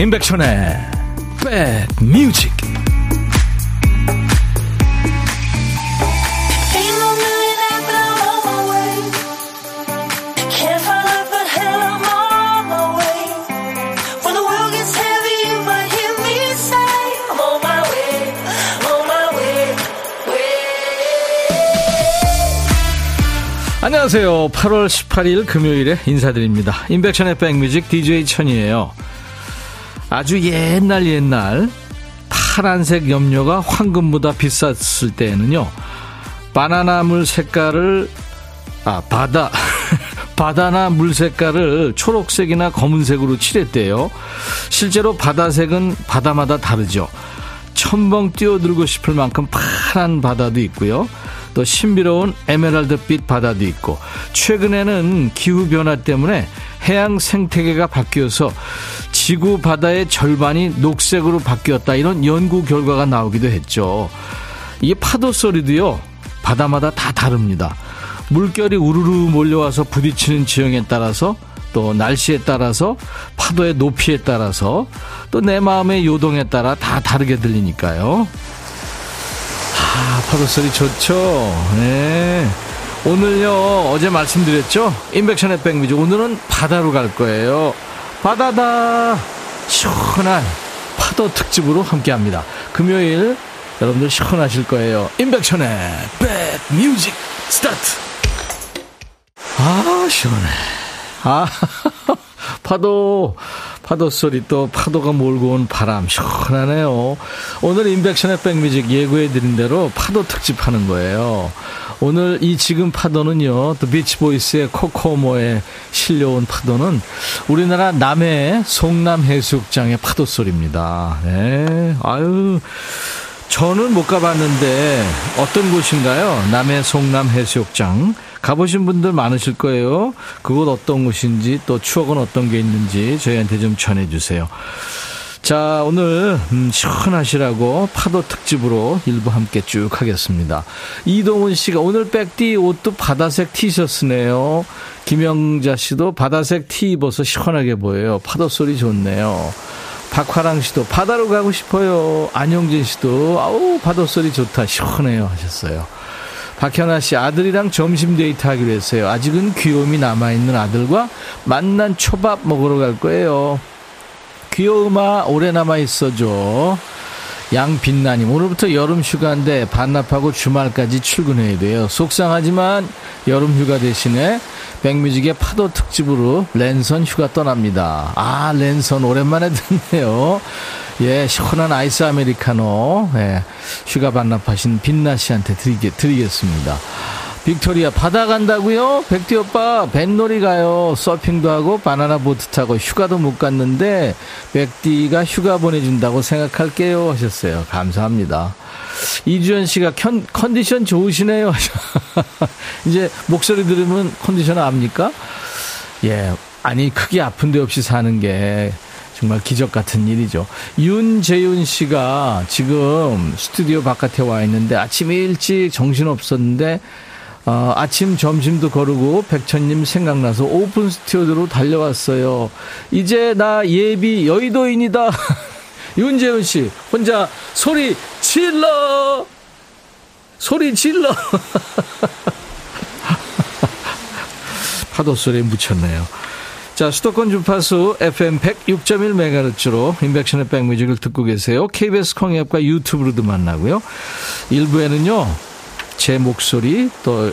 임백천의 백뮤직 안녕하세요. 8월 18일 금요일에 인사드립니다. 임백천의 백뮤직 DJ 천이에요. 아주 옛날 옛날 파란색 염료가 황금보다 비쌌을 때에는요. 바나나 물 색깔을 아 바다 바다나 물 색깔을 초록색이나 검은색으로 칠했대요. 실제로 바다색은 바다마다 다르죠. 첨벙 뛰어들고 싶을 만큼 파란 바다도 있고요. 또 신비로운 에메랄드빛 바다도 있고 최근에는 기후 변화 때문에 해양 생태계가 바뀌어서 지구 바다의 절반이 녹색으로 바뀌었다 이런 연구 결과가 나오기도 했죠. 이 파도 소리도요. 바다마다 다 다릅니다. 물결이 우르르 몰려와서 부딪히는 지형에 따라서 또 날씨에 따라서 파도의 높이에 따라서 또 내 마음의 요동에 따라 다 다르게 들리니까요. 아, 파도 소리 좋죠? 네. 오늘요, 어제 말씀드렸죠? 임백천의 백뮤직. 오늘은 바다로 갈 거예요. 바다다! 시원한 파도 특집으로 함께 합니다. 금요일, 여러분들 시원하실 거예요. 임백천의 백뮤직 스타트! 아, 시원해. 아, 파도. 파도 소리 또 파도가 몰고 온 바람 시원하네요. 오늘 임백천의 백뮤직 예고해 드린 대로 파도 특집 하는 거예요. 오늘 이 지금 파도는요, 또 비치보이스의 코코모에 실려온 파도는 우리나라 남해 송남 해수욕장의 파도 소리입니다. 네, 아유. 저는 못 가봤는데 어떤 곳인가요? 남해 송남 해수욕장. 가보신 분들 많으실 거예요. 그곳 어떤 곳인지 또 추억은 어떤 게 있는지 저희한테 좀 전해주세요. 자, 오늘, 음, 시원하시라고 파도 특집으로 일부 함께 쭉 하겠습니다. 이동훈 씨가 오늘 백디 옷도 바다색 티셔츠네요. 김영자 씨도 바다색 티 입어서 시원하게 보여요. 파도 소리 좋네요. 박화랑 씨도 바다로 가고 싶어요. 안영진 씨도 아우 파도 소리 좋다 시원해요 하셨어요. 박현아 씨 아들이랑 점심 데이트 하기로 했어요. 아직은 귀여움이 남아있는 아들과 만난 초밥 먹으러 갈 거예요. 귀여움아 오래 남아 있어줘. 양빛나님 오늘부터 여름 휴가인데 반납하고 주말까지 출근해야 돼요. 속상하지만 여름 휴가 대신에 백뮤직의 파도 특집으로 랜선 휴가 떠납니다. 아 랜선 오랜만에 듣네요. 예, 시원한 아이스 아메리카노, 예, 휴가 반납하신 빛나 씨한테 드리겠, 드리겠습니다. 빅토리아 바다 간다고요? 백디 오빠 뱃놀이 가요. 서핑도 하고 바나나 보트 타고 휴가도 못 갔는데 백디가 휴가 보내준다고 생각할게요 하셨어요. 감사합니다. 이주연 씨가 컨, 컨디션 좋으시네요. 이제 목소리 들으면 컨디션 압니까? 예, 아니 크게 아픈 데 없이 사는 게 정말 기적 같은 일이죠. 윤재윤 씨가 지금 스튜디오 바깥에 와 있는데 아침 일찍 정신 없었는데 어, 아침 점심도 거르고 백천님 생각나서 오픈 스튜디오로 달려왔어요. 이제 나 예비 여의도인이다. 윤재윤 씨 혼자 소리 질러 소리 질러 파도 소리에 묻혔네요. 자, 수도권 주파수 FM 106.1MHz로 인백션의 백뮤직을 듣고 계세요. KBS 콩앱과 유튜브로도 만나고요. 일부에는요, 제 목소리 또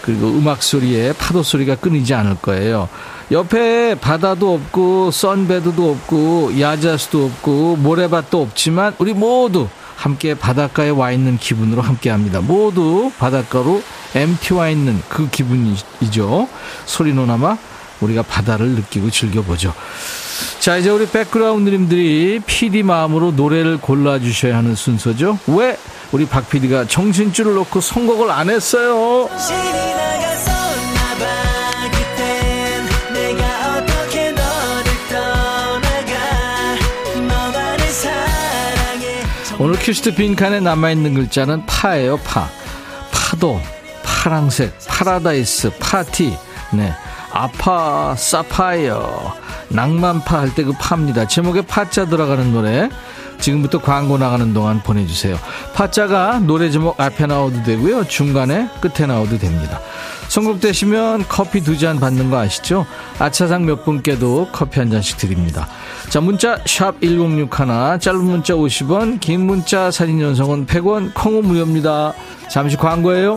그리고 음악 소리에 파도 소리가 끊이지 않을 거예요. 옆에 바다도 없고 선베드도 없고 야자수도 없고 모래밭도 없지만 우리 모두 함께 바닷가에 와 있는 기분으로 함께 합니다. 모두 바닷가로 MT 와 있는 그 기분이죠. 소리노나마 우리가 바다를 느끼고 즐겨보죠. 자, 이제 우리 백그라운드님들이 PD 마음으로 노래를 골라주셔야 하는 순서죠. 왜 우리 박 PD가 정신줄을 놓고 선곡을 안 했어요? 오늘 큐시트 빈칸에 남아있는 글자는 파예요, 파. 파도, 파랑색, 파라다이스, 파티, 네. 아파, 사파이어. 낭만파 할 때 그 파입니다. 제목에 파자 들어가는 노래. 지금부터 광고 나가는 동안 보내주세요. 파자가 노래 제목 앞에 나와도 되고요. 중간에 끝에 나와도 됩니다. 선곡되시면 커피 두 잔 받는 거 아시죠? 아차상 몇 분께도 커피 한 잔씩 드립니다. 자, 문자 1061, 짧은 문자 50원, 긴 문자 사진 연속은 100원, 콩은 무료입니다. 잠시 광고예요.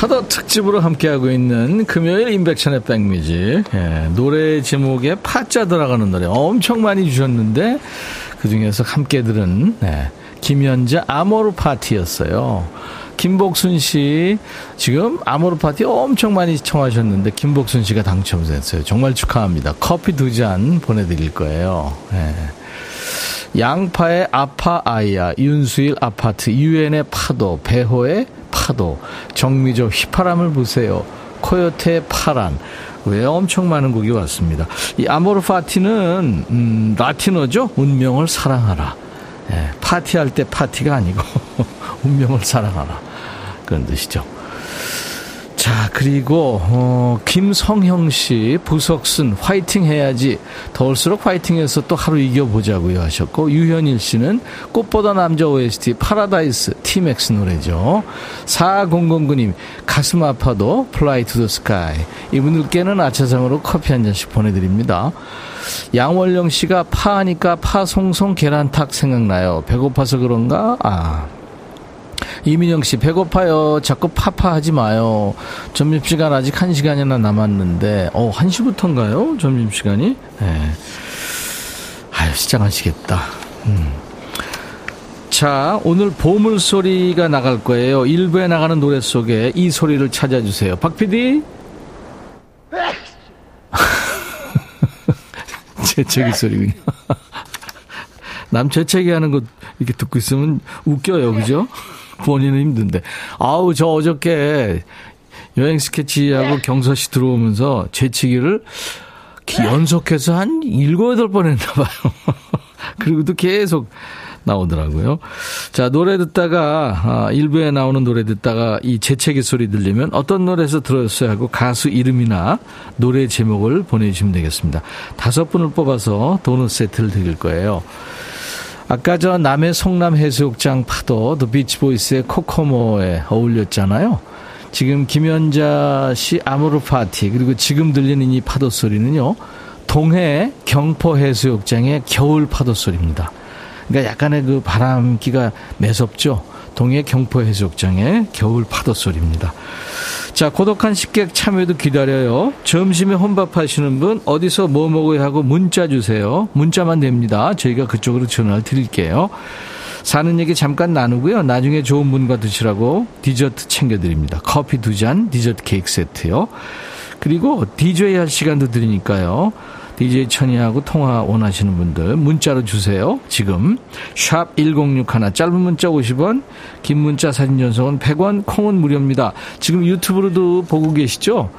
파더 특집으로 함께하고 있는 금요일 인백션의 백뮤직. 예, 노래 제목에 파자 들어가는 노래 엄청 많이 주셨는데 그 중에서 함께 들은 네, 김연자 아모르 파티였어요. 김복순 씨 지금 아모르 파티 엄청 많이 청하셨는데 김복순 씨가 당첨됐어요. 정말 축하합니다. 커피 두 잔 보내드릴 거예요. 네. 양파의 아파 아이야, 윤수일 아파트, 유엔의 파도, 배호의 파도, 정미조 휘파람을 보세요. 코요태 파란. 왜 엄청 많은 곡이 왔습니다. 이 아모르 파티는 음, 라틴어죠. 운명을 사랑하라. 예, 파티할 때 파티가 아니고 운명을 사랑하라. 그런 뜻이죠. 자, 그리고, 어, 김성형 씨, 부석순, 화이팅 해야지. 더울수록 화이팅 해서 또 하루 이겨보자고요 하셨고, 유현일 씨는 꽃보다 남자 OST, 파라다이스, 티맥스 노래죠. 4009님, 가슴 아파도 플라이 투 더 스카이. 이분들께는 아차상으로 커피 한 잔씩 보내드립니다. 양월령 씨가 파하니까 파송송 계란탁 생각나요. 배고파서 그런가? 아. 이민영 씨, 배고파요. 자꾸 파파하지 마요. 점심 시간 아직 한 시간이나 남았는데, 어, 1시부터인가요? 점심 시간이? 네. 아유, 시장하시겠다. 음. 자, 오늘 보물소리가 나갈 거예요. 일부에 나가는 노래 속에 이 소리를 찾아주세요. 박 PD? 재채기 소리군요. 남 재채기 하는 거 이렇게 듣고 있으면 웃겨요, 그죠? 본인은 힘든데. 아우, 저 어저께 여행 스케치하고 경서 씨 들어오면서 재치기를 연속해서 한 일곱, 여덟 번 했나 봐요. 그리고도 계속 나오더라고요. 자, 노래 듣다가, 아, 일부에 나오는 노래 듣다가 이 재채기 소리 들리면 어떤 노래에서 들었어요 하고 가수 이름이나 노래 제목을 보내주시면 되겠습니다. 다섯 분을 뽑아서 도넛 세트를 드릴 거예요. 아까 저 남해 성남 해수욕장 파도 더 비치보이스의 코코모에 어울렸잖아요. 지금 김연자 씨 아모르 파티 그리고 지금 들리는 이 파도 소리는요. 동해 경포 해수욕장의 겨울 파도 소리입니다. 그러니까 약간의 그 바람기가 매섭죠. 동해 경포 해수욕장의 겨울 파도 소리입니다. 자, 고독한 식객 참여도 기다려요. 점심에 혼밥 하시는 분 어디서 뭐 먹어야 하고 문자 주세요. 문자만 됩니다. 저희가 그쪽으로 전화를 드릴게요. 사는 얘기 잠깐 나누고요. 나중에 좋은 분과 드시라고 디저트 챙겨드립니다. 커피 두 잔, 디저트 케이크 세트요. 그리고 DJ 할 시간도 드리니까요. DJ 천이하고 통화 원하시는 분들 문자로 주세요. 지금 샵 1061 짧은 문자 50원 긴 문자 사진 전송은 100원 콩은 무료입니다. 지금 유튜브로도 보고 계시죠?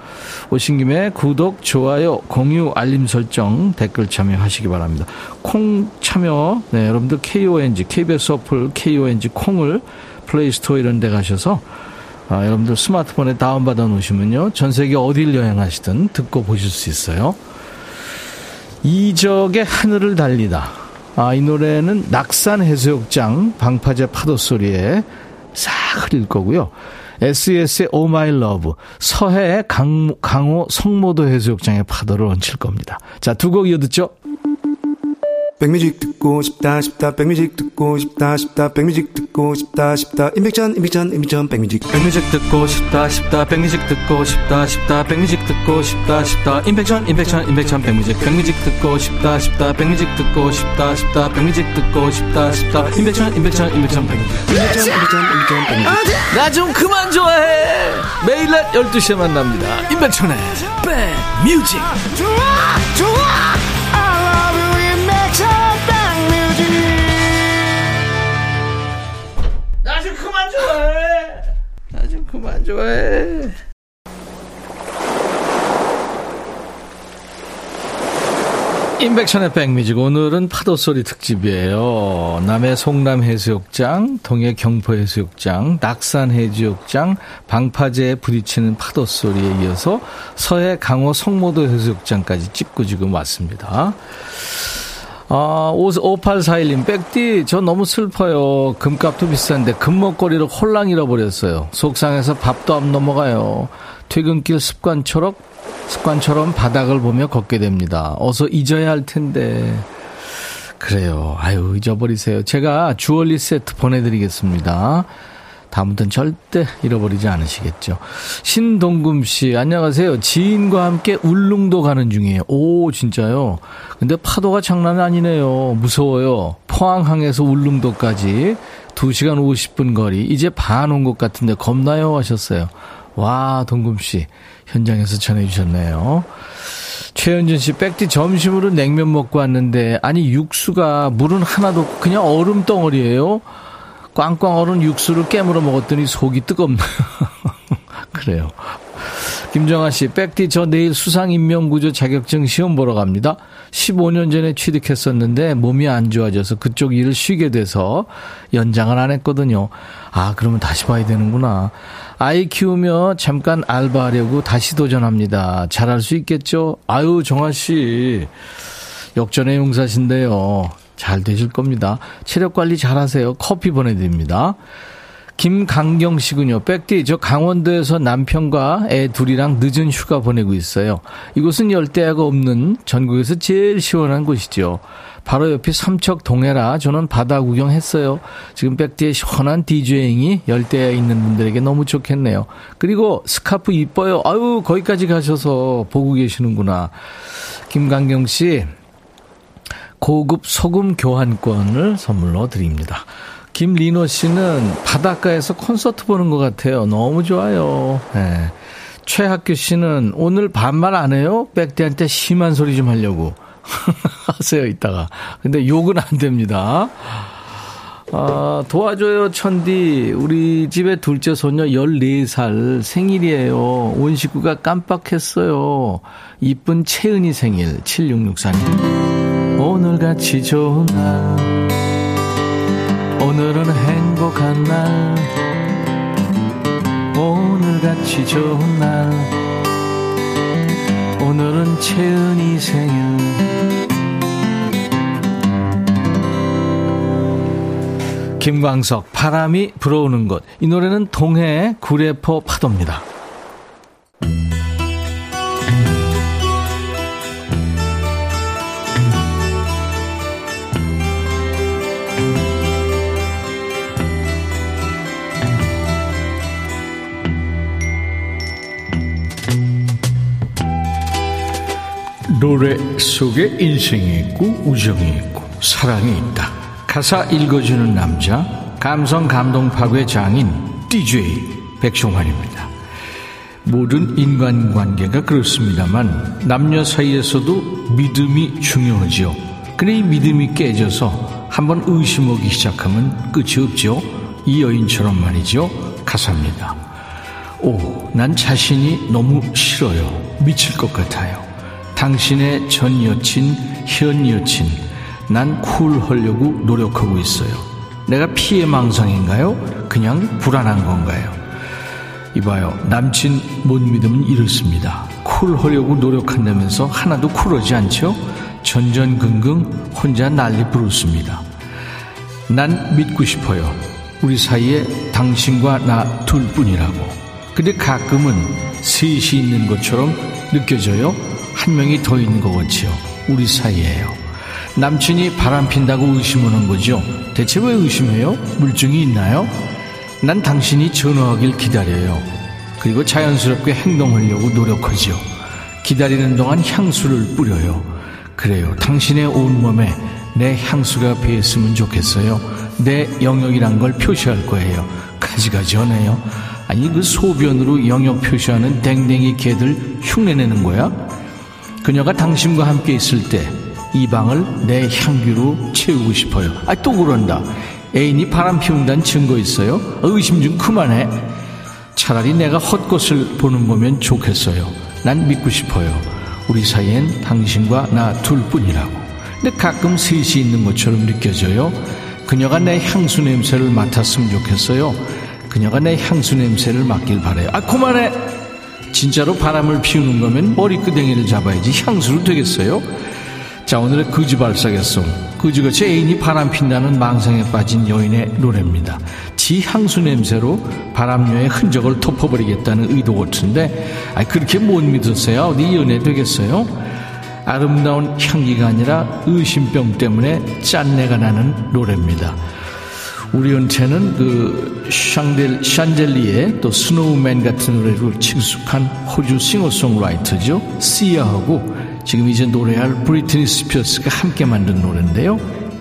오신 김에 구독 좋아요 공유 알림 설정 댓글 참여하시기 바랍니다. 콩 참여 네, 여러분들 KONG KBS 어플 KONG 콩을 플레이스토어 이런 데 가셔서 아, 여러분들 스마트폰에 다운받아 놓으시면요. 전 세계 어딜 여행하시든 듣고 보실 수 있어요. 이적의 하늘을 달리다. 아, 이 노래는 낙산 해수욕장 방파제 파도 소리에 싹 흐릴 거고요. SES의 Oh My Love, 서해 강, 강화 석모도 해수욕장의 파도를 얹힐 겁니다. 자, 두 곡 이어 듣죠? 백뮤직 듣고 싶다 싶다 백뮤직 듣고 싶다 싶다 백뮤직 듣고 싶다 싶다. 임백천 임백천 임백천 백뮤직. 백뮤직 듣고 싶다 싶다 백뮤직 듣고 싶다 싶다 백뮤직 듣고 싶다 싶다. 임백천 임백천 임백천 백뮤직. 백뮤직 듣고 싶다 싶다 백뮤직 듣고 싶다 싶다 백뮤직 듣고 싶다 싶다. 임백천 임백천 임백천 백뮤직. 임백천 임백천 백뮤직. 나 좀 그만 좋아해. 매일 낮 12시에 만납니다. 임백천의 백뮤직. 좋아 좋아 그만 좋아해. 인백션의 백뮤직 오늘은 파도 소리 특집이에요. 남해 송남 해수욕장, 동해 경포 해수욕장, 낙산 해수욕장, 방파제에 부딪히는 파도 소리에 이어서 서해 강호 성모도 해수욕장까지 찍고 지금 왔습니다. 아, 5841님, 백디, 저 너무 슬퍼요. 금값도 비싼데 금목걸이를 홀랑 잃어버렸어요. 속상해서 밥도 안 넘어가요. 퇴근길 습관처럼, 습관처럼 바닥을 보며 걷게 됩니다. 어서 잊어야 할 텐데. 그래요. 아유, 잊어버리세요. 제가 주얼리 세트 보내드리겠습니다. 다음부터는 절대 잃어버리지 않으시겠죠. 신동금 씨, 안녕하세요. 지인과 함께 울릉도 가는 중이에요. 오, 진짜요? 근데 파도가 장난 아니네요. 무서워요. 포항항에서 울릉도까지 2시간 50분 거리. 이제 반 온 것 같은데 겁나요? 하셨어요. 와, 동금 씨. 현장에서 전해주셨네요. 최현준 씨, 백디 점심으로 냉면 먹고 왔는데, 아니, 육수가 물은 하나도 그냥 얼음 덩어리예요 꽝꽝 얼은 육수를 깨물어 먹었더니 속이 뜨겁네요. 그래요. 김정아 씨, 백디 저 내일 수상인명구조 자격증 시험 보러 갑니다. 15년 전에 취득했었는데 몸이 안 좋아져서 그쪽 일을 쉬게 돼서 연장을 안 했거든요. 아, 그러면 다시 봐야 되는구나. 아이 키우며 잠깐 알바하려고 다시 도전합니다. 잘할 수 있겠죠? 아유, 정아 씨. 역전의 용사신데요. 잘 되실 겁니다. 체력 관리 잘 하세요. 커피 보내드립니다. 김강경 씨군요. 백디, 저 강원도에서 남편과 애 둘이랑 늦은 휴가 보내고 있어요. 이곳은 열대야가 없는 전국에서 제일 시원한 곳이죠. 바로 옆이 삼척 동해라 저는 바다 구경했어요. 지금 백디의 시원한 디주행이 열대야에 있는 분들에게 너무 좋겠네요. 그리고 스카프 이뻐요. 아유, 거기까지 가셔서 보고 계시는구나. 김강경 씨, 고급 소금 교환권을 선물로 드립니다. 김리노 씨는 바닷가에서 콘서트 보는 것 같아요. 너무 좋아요. 네. 최학규 씨는 오늘 반말 안 해요? 백대한테 심한 소리 좀 하려고. 하세요, 이따가. 근데 욕은 안 됩니다. 아, 도와줘요, 천디. 우리 집의 둘째 소녀 14살 생일이에요. 온 식구가 깜빡했어요. 이쁜 채은이 생일, 7664님. 오늘같이 좋은 날. 오늘은 행복한 날. 오늘같이 좋은 날. 오늘은 채은이 생일. 김광석 바람이 불어오는 곳. 이 노래는 동해 구례포 파도입니다. 노래 속에 인생이 있고 우정이 있고 사랑이 있다. 가사 읽어주는 남자 감성 감동 파괴 장인 DJ 백종환입니다. 모든 인간관계가 그렇습니다만 남녀 사이에서도 믿음이 중요하죠. 그래 이 믿음이 깨져서 한번 의심하기 시작하면 끝이 없죠. 이 여인처럼 말이죠. 가사입니다. 오, 난 자신이 너무 싫어요. 미칠 것 같아요. 당신의 전 여친, 현 여친, 난 쿨하려고 노력하고 있어요. 내가 피해 망상인가요? 그냥 불안한 건가요? 이봐요. 남친 못 믿으면 이렇습니다. 쿨하려고 노력한다면서 하나도 쿨하지 않죠? 전전긍긍 혼자 난리 부르습니다. 난 믿고 싶어요. 우리 사이에 당신과 나 둘뿐이라고. 근데 가끔은 셋이 있는 것처럼 느껴져요. 한 명이 더 있는 것 같지요. 우리 사이에요. 남친이 바람 핀다고 의심하는 거죠. 대체 왜 의심해요? 물증이 있나요? 난 당신이 전화하길 기다려요. 그리고 자연스럽게 행동하려고 노력하죠. 기다리는 동안 향수를 뿌려요. 그래요. 당신의 온몸에 내 향수가 배했으면 좋겠어요. 내 영역이란 걸 표시할 거예요. 가지가 전해요. 아니 그 소변으로 영역 표시하는 댕댕이 개들 흉내내는 거야? 그녀가 당신과 함께 있을 때 이 방을 내 향기로 채우고 싶어요. 아, 또 그런다. 애인이 바람 피운다는 증거 있어요? 의심 좀 그만해. 차라리 내가 헛것을 보는 거면 좋겠어요. 난 믿고 싶어요. 우리 사이엔 당신과 나 둘뿐이라고. 근데 가끔 셋이 있는 것처럼 느껴져요. 그녀가 내 향수 냄새를 맡았으면 좋겠어요. 그녀가 내 향수 냄새를 맡길 바래요. 아 그만해. 진짜로 바람을 피우는 거면 머리끄댕이를 잡아야지 향수로 되겠어요? 자 오늘의 거지 발사계송 거지같이 애인이 바람 핀다는 망상에 빠진 여인의 노래입니다. 지 향수 냄새로 바람녀의 흔적을 덮어버리겠다는 의도 같은데 아 그렇게 못 믿었어요. 어디 연애 되겠어요? 아름다운 향기가 아니라 의심병 때문에 짠내가 나는 노래입니다. 우리 은채는 그 샹델, 샹들리에 또 Snowman 같은 노래를 친숙한 호주 싱어송라이터죠. 시아하고 지금 이제 노래할 브리트니 스피어스가 함께 만든 노래인데요.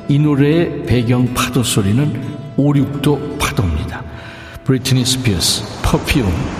이 노래의 배경 파도 소리는 오륙도 파도입니다. 브리트니 스피어스, Perfume.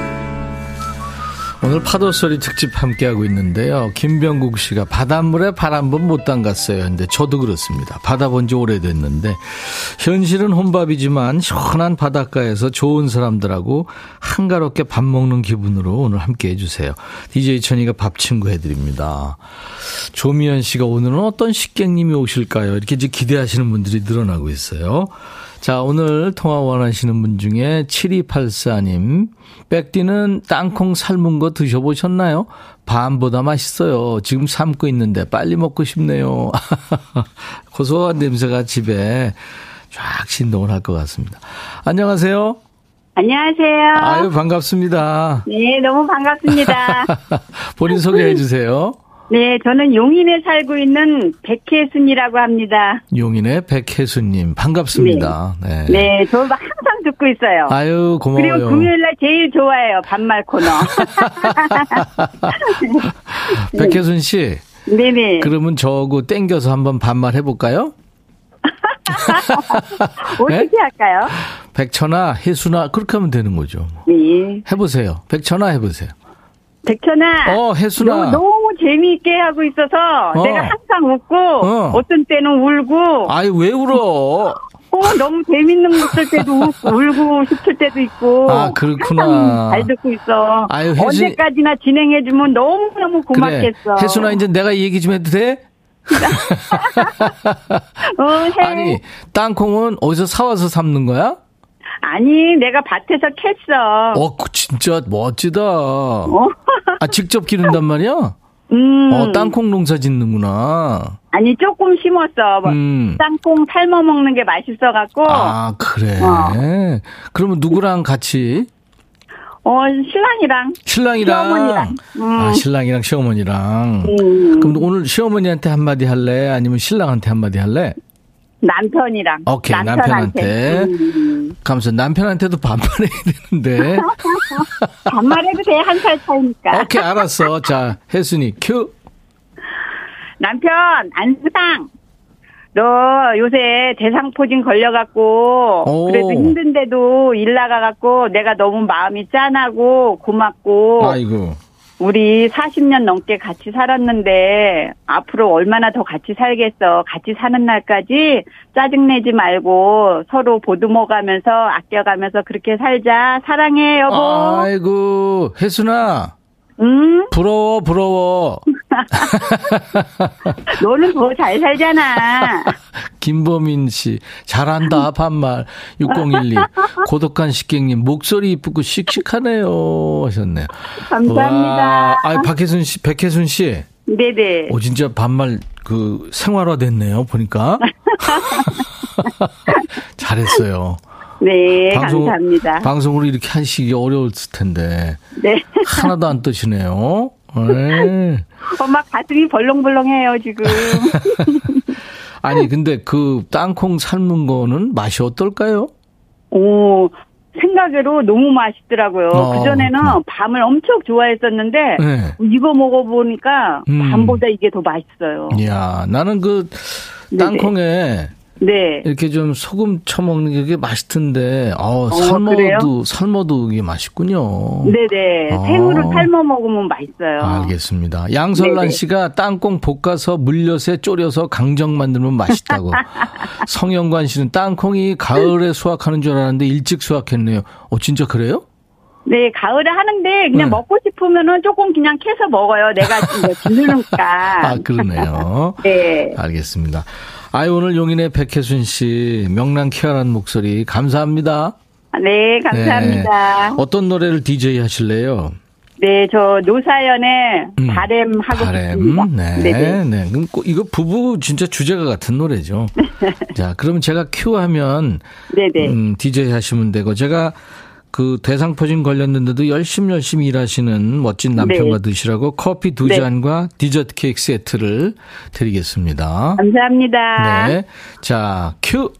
오늘 파도소리 특집 함께하고 있는데요. 김병국 씨가 바닷물에 발 한 번 못 담갔어요. 근데 저도 그렇습니다. 바다 본 지 오래됐는데 현실은 혼밥이지만 시원한 바닷가에서 좋은 사람들하고 한가롭게 밥 먹는 기분으로 오늘 함께 해주세요. DJ 천이가 밥 친구 해드립니다. 조미연 씨가 오늘은 어떤 식객님이 오실까요? 이렇게 기대하시는 분들이 늘어나고 있어요. 자, 오늘 통화 원하시는 분 중에 7284님, 백디는 땅콩 삶은 거 드셔보셨나요? 밤보다 맛있어요. 지금 삶고 있는데 빨리 먹고 싶네요. 고소한 냄새가 집에 쫙 신동을 할 것 같습니다. 안녕하세요. 안녕하세요. 아유, 반갑습니다. 네, 너무 반갑습니다. 본인 소개해 주세요. 네, 저는 용인에 살고 있는 백혜순이라고 합니다. 용인의 백혜수님, 반갑습니다. 네. 네, 저 항상 듣고 있어요. 아유, 고마워요. 그리고 금요일날 제일 좋아해요. 반말 코너. 백혜순 씨. 네네. 그러면 저거 땡겨서 한번 반말 해볼까요? 어떻게 네? 할까요? 백천아, 혜순아, 그렇게 하면 되는 거죠. 네. 해보세요. 백천아 해보세요. 백천아. 어, 혜순아. 너무 재미있게 하고 있어서 어. 내가 항상 웃고 어. 어. 떤 때는 울고 아이, 왜 울어? 어, 너무 재밌는 거 있을 때도 웃고, 울고 싶을 때도 있고. 아, 그렇구나. 항상 잘 듣고 있어. 아유, 혜순이- 언제까지나 진행해주면 너무 너무 고맙겠어. 그래. 혜순아, 이제 내가 이 얘기 좀 해도 돼? 어, 해. 아니, 땅콩은 어디서 사와서 삶는 거야? 아니, 내가 밭에서 캤어. 어, 그 진짜 멋지다. 어? 아, 직접 기른단 말이야? 음. 어, 땅콩 농사 짓는구나. 아니, 조금 심었어. 뭐, 음. 땅콩 삶아 먹는 게 맛있어갖고. 아, 그래. 어. 그러면 누구랑 같이? 어, 신랑이랑. 신랑이랑. 시어머니랑. 음. 아, 신랑이랑 시어머니랑. 음, 그럼 오늘 시어머니한테 한마디 할래? 아니면 신랑한테 한마디 할래? 남편이랑. 오케이, 남편한테. 음. 가면서 남편한테도 반말해야 되는데. 반말해도 돼, 한 살 차이니까. 오케이, 알았어. 자, 혜순이 큐. 남편, 안수상. 너 요새 대상포진 걸려갖고, 오. 그래도 힘든데도 일 나가갖고, 내가 너무 마음이 짠하고, 고맙고, 아이고. 우리 40년 넘게 같이 살았는데, 앞으로 얼마나 더 같이 살겠어. 같이 사는 날까지 짜증내지 말고, 서로 보듬어 가면서, 아껴 가면서 그렇게 살자. 사랑해, 여보. 아이고, 혜순아. 응? 부러워, 부러워. 너는 더 잘 살잖아. 김범인 씨, 잘한다, 반말. 6012. 고독한 식객님, 목소리 이쁘고 씩씩하네요. 하셨네요. 감사합니다. 와, 아, 박혜순 씨, 백혜순 씨. 네네. 오, 진짜 반말 그 생활화 됐네요, 보니까. 잘했어요. 네, 감사합니다. 방송으로 이렇게 하시기 어려웠을 텐데. 네. 하나도 안 뜨시네요. 네. 엄마 가슴이 벌렁벌렁해요, 지금. 아니, 근데 그 땅콩 삶은 거는 맛이 어떨까요? 오, 생각으로 너무 맛있더라고요. 어, 그 전에는 그렇구나. 밤을 엄청 좋아했었는데 네. 이거 먹어보니까 음. 밤보다 이게 더 맛있어요. 이야, 나는 그 네네. 땅콩에 네. 이렇게 좀 소금 쳐먹는 게 맛있던데, 어? 삶아도, 삶아도 이게 맛있군요. 네네. 어. 생으로 삶아 먹으면 맛있어요. 알겠습니다. 양설란 네네. 씨가 땅콩 볶아서 물엿에 졸여서 강정 만들면 맛있다고. 성영관 씨는 땅콩이 가을에 수확하는 줄 알았는데 일찍 수확했네요. 어, 진짜 그래요? 네, 가을에 하는데 그냥 네. 먹고 싶으면은 조금 그냥 캐서 먹어요. 내가 이제 지르니까. 아, 그러네요. 네. 알겠습니다. 아이, 오늘 용인의 백혜순 씨, 명랑 쾌활한 목소리, 감사합니다. 네, 감사합니다. 네. 어떤 노래를 DJ 하실래요? 네, 저 노사연의 음, 바램 하고 바램. 싶습니다. 네. 네네. 네. 그럼 꼭 이거 부부 진짜 주제가 같은 노래죠. 자, 그러면 제가 큐 하면 네네. 음, DJ 하시면 되고 제가 그 대상포진 걸렸는데도 열심히 열심히 일하시는 멋진 남편과 네. 드시라고 커피 두 네. 잔과 디저트 케이크 세트를 드리겠습니다. 감사합니다. 네. 자, 큐.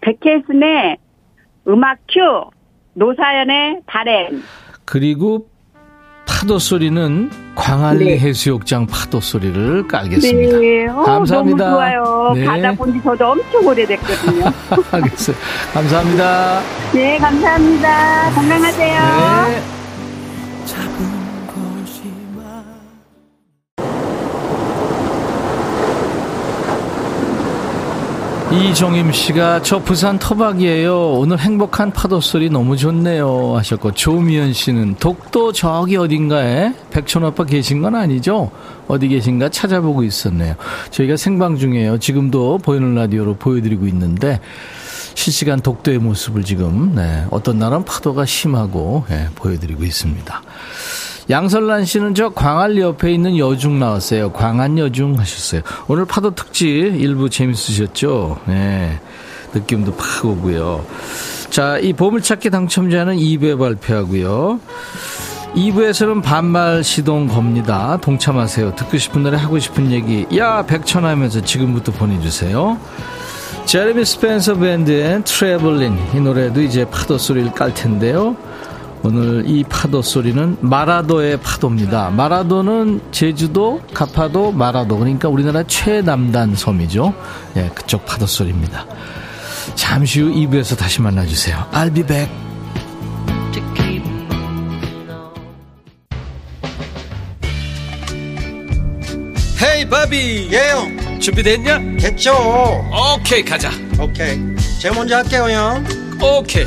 백혜순의 음악 큐, 노사연의 바램. 그리고 파도 소리는 광안리 네. 해수욕장 파도 소리를 깔겠습니다. 네, 어, 감사합니다. 너무 좋아요. 네. 바다 본지 저도 엄청 오래됐거든요. 알겠어요. 감사합니다. 네, 감사합니다. 건강하세요. 네. 이종임 씨가 저 부산 터박이에요. 오늘 행복한 파도 소리 너무 좋네요. 하셨고 조미연 씨는 독도 저기 어딘가에 백촌 아빠 계신 건 아니죠? 어디 계신가 찾아보고 있었네요. 저희가 생방 중이에요. 지금도 보이는 라디오로 보여드리고 있는데 실시간 독도의 모습을 지금 네, 어떤 날은 파도가 심하고 예, 보여드리고 있습니다. 양설란 씨는 저 광안리 옆에 있는 여중 나왔어요. 광안 여중 하셨어요. 오늘 파도 특집 일부 재밌으셨죠? 네. 느낌도 팍 오고요. 자, 이 보물찾기 당첨자는 2부에 발표하고요. 2부에서는 반말 시동 겁니다. 동참하세요. 듣고 싶은 노래 하고 싶은 얘기. 야, 백천 하면서 지금부터 보내주세요. 제레미 스펜서 밴드의 트래블린. 이 노래도 이제 파도 소리를 깔 텐데요. 오늘 이 파도 소리는 마라도의 파도입니다. 마라도는 제주도, 가파도, 마라도. 그러니까 우리나라 최남단 섬이죠. 예, 그쪽 파도 소리입니다. 잠시 후 2부에서 다시 만나주세요. I'll be back. 헤이 바비 예영 준비됐냐? 됐죠 오케이 가자 오케이 제가 먼저 할게요 형 오케이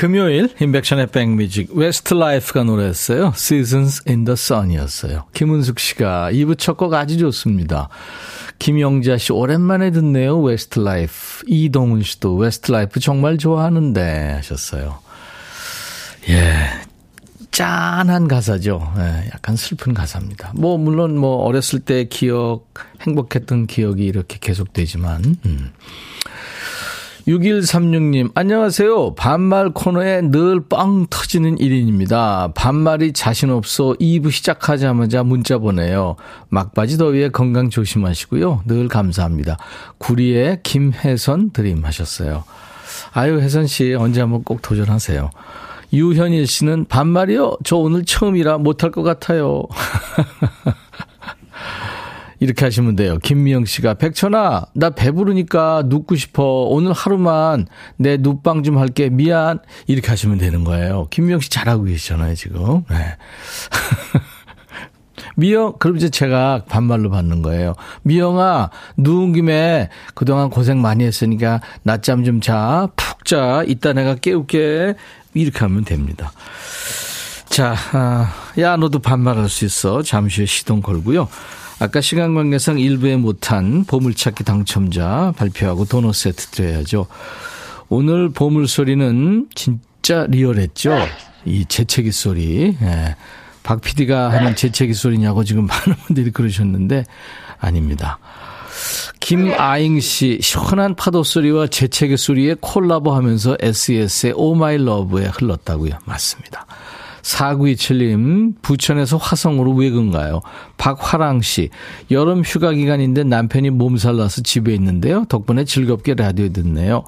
금요일 임백천의 백뮤직 웨스트라이프가 노래했어요. Seasons in the Sun이었어요. 김은숙 씨가 2부 첫 곡 아주 좋습니다. 김영자 씨 오랜만에 듣네요. 웨스트라이프. 이동훈 씨도 웨스트라이프 정말 좋아하는데 하셨어요. 예. 짠한 가사죠. 예, 약간 슬픈 가사입니다. 뭐 물론 뭐 어렸을 때 기억, 행복했던 기억이 이렇게 계속되지만 음. 6136님, 안녕하세요. 반말 코너에 늘 빵 터지는 1인입니다. 반말이 자신 없어 2부 시작하자마자 문자 보내요. 막바지 더위에 건강 조심하시고요. 늘 감사합니다. 구리의 김혜선 드림 하셨어요. 아유, 혜선 씨, 언제 한번 꼭 도전하세요. 유현일 씨는 반말이요? 저 오늘 처음이라 못할 것 같아요. 이렇게 하시면 돼요. 김미영 씨가 백천아 나 배부르니까 눕고 싶어. 오늘 하루만 내 눕방 좀 할게. 미안. 이렇게 하시면 되는 거예요. 김미영 씨 잘하고 계시잖아요 지금. 네. 미영, 그럼 이제 제가 반말로 받는 거예요. 미영아, 누운 김에 그동안 고생 많이 했으니까 낮잠 좀 자. 푹 자. 이따 내가 깨울게. 이렇게 하면 됩니다. 자, 아, 야, 너도 반말할 수 있어. 잠시 후에 시동 걸고요. 아까 시간 관계상 일부에 못한 보물찾기 당첨자 발표하고 도넛 세트 드려야죠. 오늘 보물소리는 진짜 리얼했죠. 이 재채기 소리. 예. 박 PD가 하는 재채기 소리냐고 지금 많은 분들이 그러셨는데 아닙니다. 김아잉 씨, 시원한 파도 소리와 재채기 소리에 콜라보 하면서 SES의 Oh My Love에 흘렀다고요. 맞습니다. 4927님, 부천에서 화성으로 외근가요. 박화랑 씨, 여름 휴가 기간인데 남편이 몸살 나서 집에 있는데요. 덕분에 즐겁게 라디오 듣네요.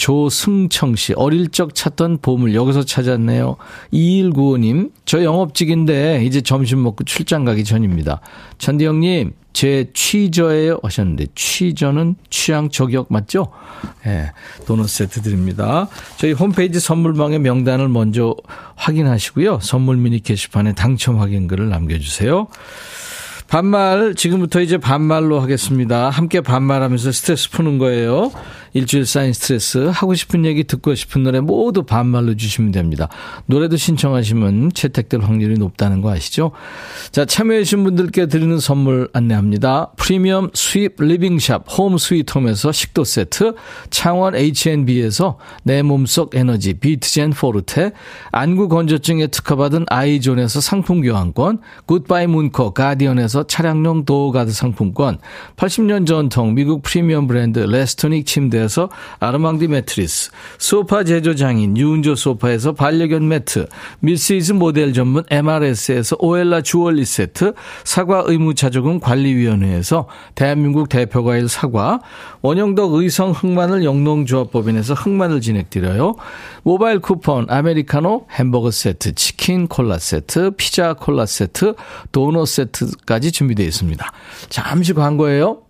조승청 씨, 어릴 적 찾던 보물 여기서 찾았네요. 2195님, 저 영업직인데 이제 점심 먹고 출장 가기 전입니다. 천디 형님, 제 취저예요 하셨는데 취저는 취향 저격 맞죠? 예. 네, 도넛 세트 드립니다. 저희 홈페이지 선물방에 명단을 먼저 확인하시고요. 선물 미니 게시판에 당첨 확인글을 남겨 주세요. 반말 지금부터 이제 반말로 하겠습니다. 함께 반말하면서 스트레스 푸는 거예요. 일주일 쌓인 스트레스 하고 싶은 얘기 듣고 싶은 노래 모두 반말로 주시면 됩니다. 노래도 신청하시면 채택될 확률이 높다는 거 아시죠? 자 참여해 주신 분들께 드리는 선물 안내합니다. 프리미엄 스윕 리빙샵 홈 스위트홈에서 식도 세트 창원 H&B에서 내 몸속 에너지 비트젠 포르테 안구 건조증에 특허받은 아이존에서 상품 교환권 굿바이 문코 가디언에서 차량용 도어가드 상품권 80년 전통 미국 프리미엄 브랜드 레스토닉 침대 에서 아르망디 매트리스, 소파 제조장인 유운조 소파에서 반려견 매트, 밀시즈 모델 전문 MRS에서 오엘라 주얼리 세트, 사과 의무자조금 관리위원회에서 대한민국 대표과일 사과, 원형덕 의성 흑마늘 영농조합법인에서 흑마늘 진행드려요. 모바일 쿠폰, 아메리카노, 햄버거 세트, 치킨 콜라 세트, 피자 콜라 세트, 도넛 세트까지 준비되어 있습니다. 잠시 광고예요.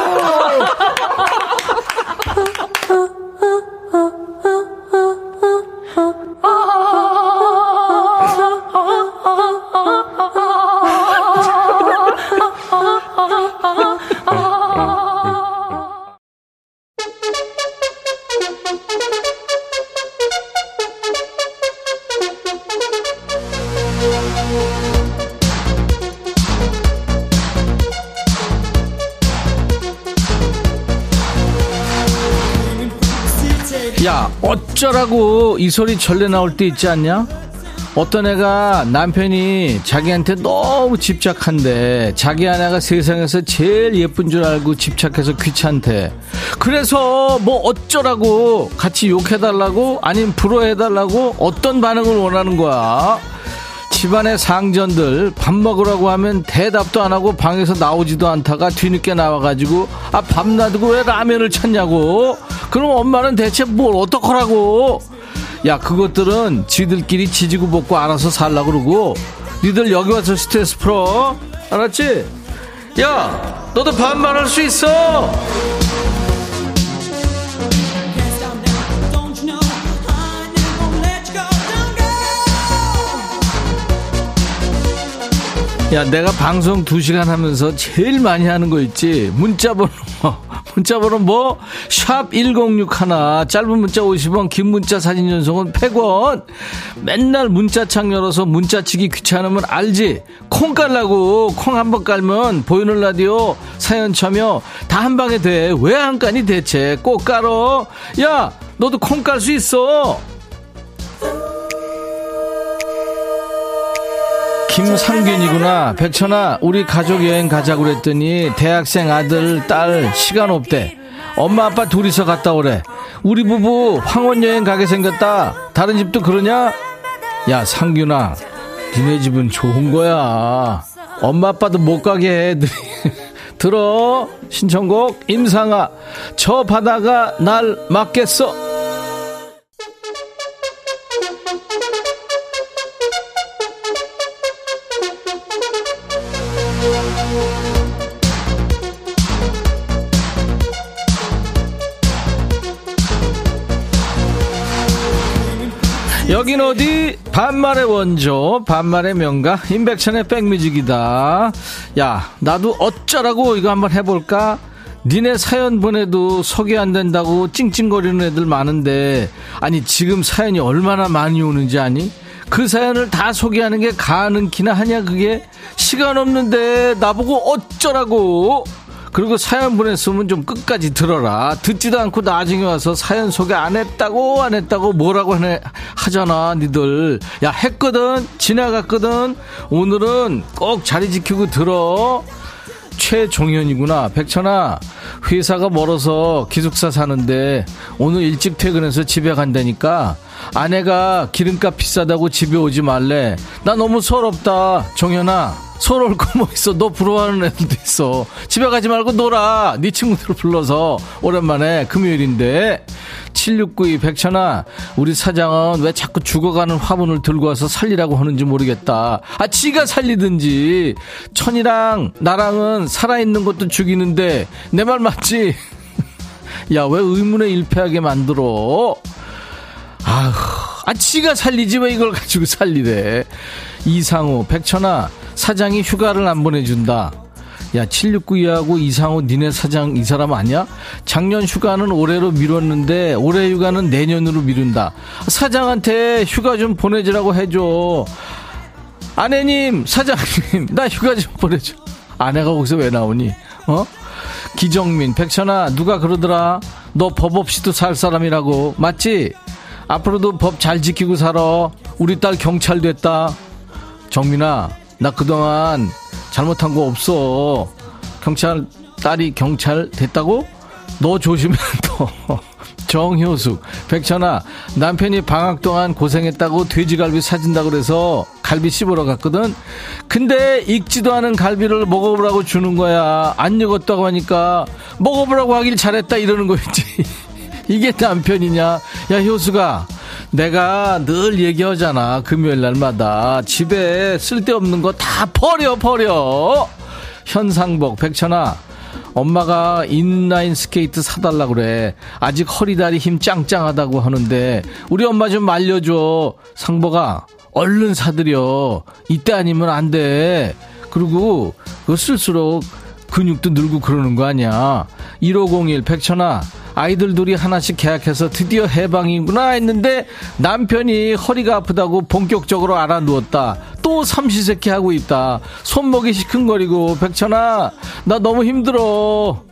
어쩌라고 이 소리 전래 나올 때 있지 않냐? 어떤 애가 남편이 자기한테 너무 집착한데 자기 아내가 세상에서 제일 예쁜 줄 알고 집착해서 귀찮대. 그래서 뭐 어쩌라고 같이 욕해달라고 아니면 불어해달라고 어떤 반응을 원하는 거야. 집안의 상전들 밥 먹으라고 하면 대답도 안 하고 방에서 나오지도 않다가 뒤늦게 나와가지고 아 밥 놔두고 왜 라면을 찾냐고 그럼 엄마는 대체 뭘 어떡하라고? 야 그것들은 지들끼리 지지고 볶고 알아서 살라 그러고 니들 여기 와서 스트레스 풀어. 알았지? 야 너도 반말할 수 있어. 야 내가 방송 2시간 하면서 제일 많이 하는 거 있지? 문자 번호 문자번호 뭐? 샵 1061. 짧은 문자 50원, 긴 문자 사진 전송은 100원. 맨날 문자창 열어서 문자치기 귀찮으면 알지? 콩 깔라고. 콩 한 번 깔면 보이는 라디오 사연 참여 다 한 방에 돼. 왜안 까니 대체? 꼭 깔어. 야, 너도 콩 깔 수 있어. 김상균이구나. 백천아, 우리 가족 여행 가자고 그랬더니 대학생 아들, 딸 시간 없대. 엄마 아빠 둘이서 갔다 오래. 우리 부부 황혼 여행 가게 생겼다. 다른 집도 그러냐? 야, 상균아. 니네 집은 좋은 거야. 엄마 아빠도 못 가게 해. 들어. 신청곡 임상아. 저 바다가 날 맞겠어. 어디 반말의 원조 반말의 명가 임백천의 백뮤직이다. 야 나도 어쩌라고 이거 한번 해볼까? 니네 사연 보내도 소개 안 된다고 찡찡거리는 애들 많은데 아니 지금 사연이 얼마나 많이 오는지 아니? 그 사연을 다 소개하는 게 가능키나 하냐 그게? 시간 없는데 나보고 어쩌라고 그리고 사연 보냈으면 좀 끝까지 들어라. 듣지도 않고 나중에 와서 사연 소개 안 했다고 안 했다고 뭐라고 하네, 하잖아 니들. 야 했거든 지나갔거든 오늘은 꼭 자리 지키고 들어. 최종현이구나. 백천아, 회사가 멀어서 기숙사 사는데 오늘 일찍 퇴근해서 집에 간다니까 아내가 기름값 비싸다고 집에 오지 말래. 나 너무 서럽다. 종현아, 서러울 거뭐 있어. 너 부러워하는 애들도 있어. 집에 가지 말고 놀아. 네 친구들 불러서 오랜만에 금요일인데. 7692 백천아, 우리 사장은 왜 자꾸 죽어가는 화분을 들고 와서 살리라고 하는지 모르겠다. 아, 지가 살리든지. 천이랑 나랑은 살아있는 것도 죽이는데, 내 말 맞지? 야, 왜 의문에 일패하게 만들어? 아휴, 아, 지가 살리지 왜 이걸 가지고 살리래. 이상우, 백천아, 사장이 휴가를 안 보내준다. 야, 7692하고 이상호 니네 사장 이 사람 아니야? 작년 휴가는 올해로 미뤘는데 올해 휴가는 내년으로 미룬다. 사장한테 휴가 좀 보내주라고 해줘. 아내님, 사장님, 나 휴가 좀 보내줘. 아내가 거기서 왜 나오니? 어? 기정민, 백천아, 누가 그러더라? 너 법 없이도 살 사람이라고. 맞지? 앞으로도 법 잘 지키고 살아. 우리 딸 경찰 됐다. 정민아, 나 그동안 잘못한 거 없어. 경찰, 딸이 경찰 됐다고? 너 조심해, 너. 정효숙, 백천아, 남편이 방학 동안 고생했다고 돼지갈비 사준다 그래서 갈비 씹으러 갔거든? 근데 익지도 않은 갈비를 먹어보라고 주는 거야. 안 익었다고 하니까 먹어보라고 하길 잘했다 이러는 거였지. 이게 남편이냐? 야, 효수가, 내가 늘 얘기하잖아. 금요일 날마다. 집에 쓸데없는 거 다 버려, 버려. 현상복, 백천아. 엄마가 인라인 스케이트 사달라 그래. 아직 허리 다리 힘 짱짱하다고 하는데, 우리 엄마 좀 말려줘. 상복아, 얼른 사드려. 이때 아니면 안 돼. 그리고, 그거 쓸수록 근육도 늘고 그러는 거 아니야. 1501, 백천아. 아이들 둘이 하나씩 계약해서 드디어 해방이구나 했는데 남편이 허리가 아프다고 본격적으로 알아누웠다. 또 삼시세끼 하고 있다. 손목이 시큰거리고 백천아 나 너무 힘들어.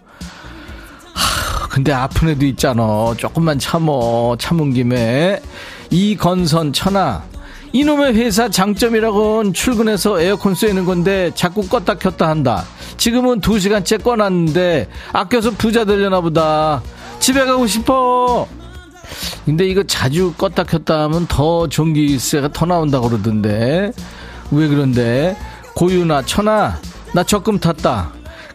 하, 근데 아픈 애도 있잖아. 조금만 참어. 참은 김에 이건선 천아 이놈의 회사 장점이라곤 출근해서 에어컨 쐬는 건데 자꾸 껐다 켰다 한다. 지금은 두 시간째 꺼놨는데 아껴서 부자 되려나 보다. 집에 가고 싶어. 근데 이거 자주 껐다 켰다 하면 더 전기세가 더 나온다고 그러던데. 왜 그런데? 고유나 천아, 나 적금 탔다.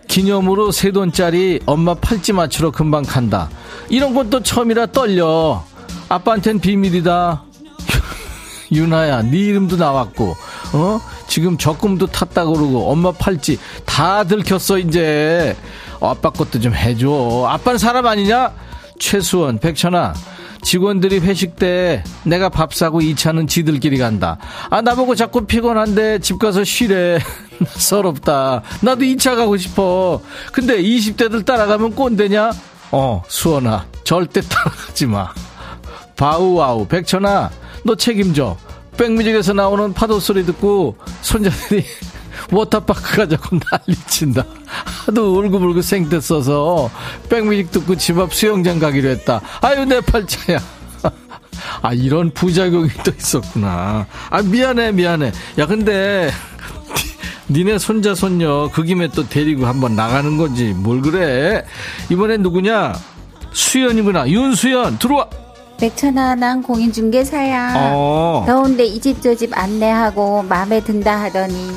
기념으로 세 돈짜리 엄마 팔찌 맞추러 금방 간다. 이런 것도 처음이라 떨려. 아빠한텐 비밀이다. 유나야, 네 이름도 나왔고, 어? 지금 적금도 탔다 그러고, 엄마 팔찌 다 들켰어, 이제. 어, 아빠 것도 좀 해줘. 아빠는 사람 아니냐? 최수원, 백천아. 직원들이 회식 때 내가 밥 사고 2차는 지들끼리 간다. 아, 나보고 자꾸 피곤한데 집 가서 쉬래. 서럽다. 나도 2차 가고 싶어. 근데 20대들 따라가면 꼰대냐? 어, 수원아. 절대 따라가지 마. 바우와우. 백천아, 너 책임져. 백뮤직에서 나오는 파도 소리 듣고 손자들이 워터파크 가자고 난리친다. 하도 울고불고 생떼 써서 백뮤직 듣고 집 앞 수영장 가기로 했다. 아유 내 팔자야. 아 이런 부작용이 또 있었구나. 아 미안해 미안해. 야 근데 니네 손자 손녀 그 김에 또 데리고 한번 나가는 건지 뭘 그래. 이번엔 누구냐? 수연이구나. 윤수연 들어와. 백천아, 난 공인중개사야. 어. 더운데 이 집 저 집 안내하고 마음에 든다 하더니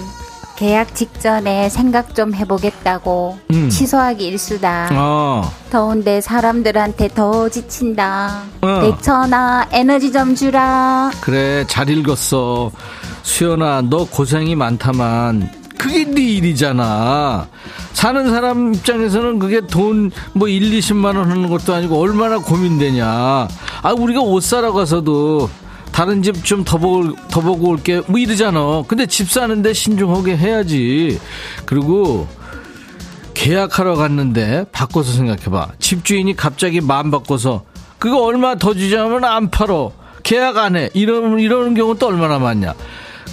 계약 직전에 생각 좀 해보겠다고 음. 취소하기 일수다. 어. 더운데 사람들한테 더 지친다. 어. 백천아, 에너지 좀 주라. 그래 잘 읽었어 수연아 너 고생이 많다만 그게 네 일이잖아 사는 사람 입장에서는 그게 돈 뭐 1, 20만 원 하는 것도 아니고 얼마나 고민되냐 아 우리가 옷 사러 가서도 다른 집 좀 더 보고, 더 보고 올게. 뭐 이러잖아. 근데 집 사는데 신중하게 해야지. 그리고 계약하러 갔는데 바꿔서 생각해봐. 집주인이 갑자기 마음 바꿔서 그거 얼마 더 주자면 안 팔어. 계약 안 해. 이러는, 이러는 경우 또 얼마나 많냐.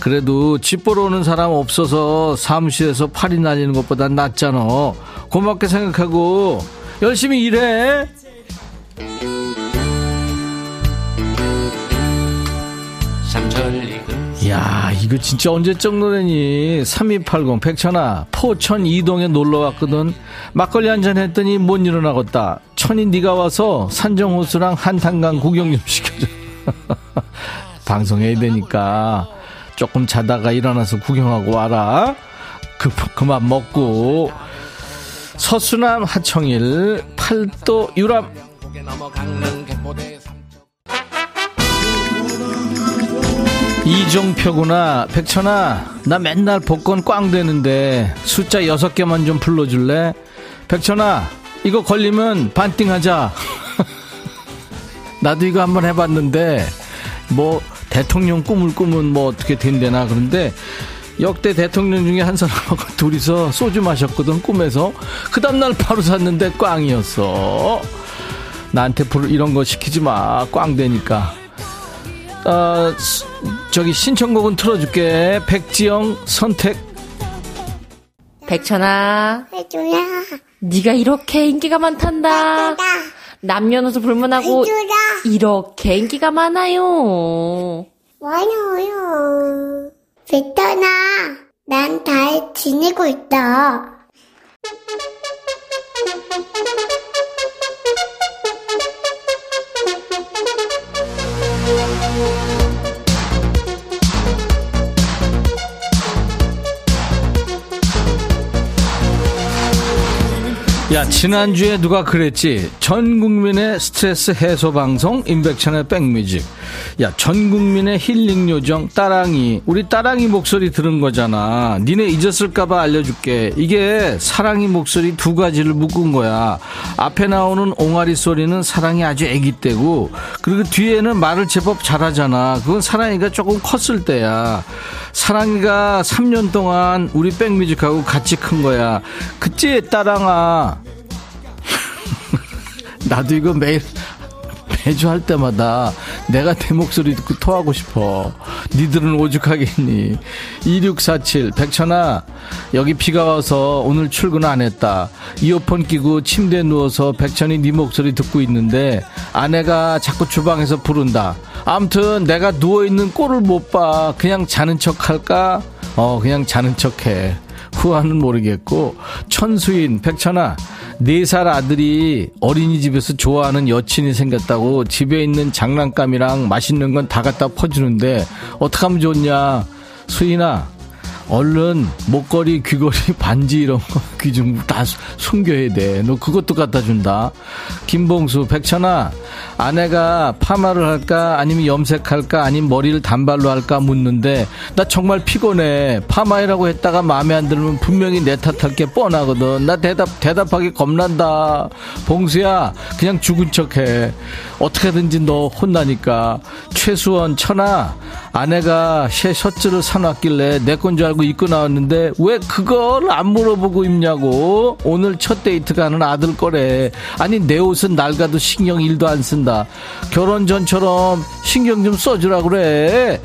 그래도 집 보러 오는 사람 없어서 사무실에서 팔이 날리는 것보단 낫잖아. 고맙게 생각하고 열심히 일해. 야 이거 진짜 언제적 노래니? 3280 백천아 포천 이동에 놀러 왔거든. 막걸리 한잔 했더니 못 일어나겠다. 천이 네가 와서 산정호수랑 한탄강 구경 좀 시켜줘. 방송해야 되니까 조금 자다가 일어나서 구경하고 와라. 그, 그만 먹고. 서수남 하청일 팔도 유람. 이종표구나. 백천아 나 맨날 복권 꽝 되는데 숫자 6개만 좀 불러줄래? 백천아 이거 걸리면 반띵하자. 나도 이거 한번 해봤는데 뭐 대통령 꿈을 꾸면 뭐 어떻게 된대나 그런데 역대 대통령 중에 한 사람하고 둘이서 소주 마셨거든 꿈에서 그 다음날 바로 샀는데 꽝이었어 나한테 이런 거 시키지 마 꽝 되니까 어, 저기 신청곡은 틀어줄게. 백지영 선택. 백천아. 해줘라. 네가 이렇게 인기가 많단다. 해줘라. 남녀노소 불문하고. 이렇게 인기가 많아요. 많아요. 베터나, 난 잘 지내고 있다. 야 지난주에 누가 그랬지? 전 국민의 스트레스 해소 방송 임백천의 백뮤직. 야 전 국민의 힐링 요정 따랑이. 우리 따랑이 목소리 들은 거잖아. 니네 잊었을까봐 알려줄게. 이게 사랑이 목소리 두 가지를 묶은 거야. 앞에 나오는 옹알이 소리는 사랑이 아주 애기 때고 그리고 뒤에는 말을 제법 잘하잖아. 그건 사랑이가 조금 컸을 때야 사랑이가 3년 동안 우리 백뮤직하고 같이 큰 거야. 그치 따랑아? 나도 이거 매일 매주 할 때마다 내가 내 목소리 듣고 토하고 싶어. 니들은 오죽하겠니? 2647 백천아 여기 비가 와서 오늘 출근 안 했다. 이어폰 끼고 침대에 누워서 백천이 네 목소리 듣고 있는데 아내가 자꾸 주방에서 부른다. 암튼 내가 누워있는 꼴을 못 봐. 그냥 자는 척 할까? 어 그냥 자는 척 해. 후안은 모르겠고 천수인 백천아 네 살 아들이 어린이집에서 좋아하는 여친이 생겼다고 집에 있는 장난감이랑 맛있는 건 다 갖다 퍼주는데 어떡하면 좋냐? 수인아 얼른 목걸이, 귀걸이, 반지 이런 거 귀 좀 다 숨겨야 돼. 너 그것도 갖다 준다. 김봉수, 백천아, 아내가 파마를 할까 아니면 염색할까 아니면 머리를 단발로 할까 묻는데 나 정말 피곤해. 파마하라고 했다가 마음에 안 들면 분명히 내 탓할 게 뻔하거든. 나 대답 대답하기 겁난다. 봉수야, 그냥 죽은 척 해. 어떻게든지 너 혼나니까. 최수원, 천아, 아내가 새 셔츠를 사놨길래 내 건 줄 알고 입고 나왔는데 왜 그걸 안 물어보고 입냐고. 오늘 첫 데이트 가는 아들 거래. 아니 내 옷은 낡아도 신경 1도 안 쓴다. 결혼 전처럼 신경 좀 써주라 그래.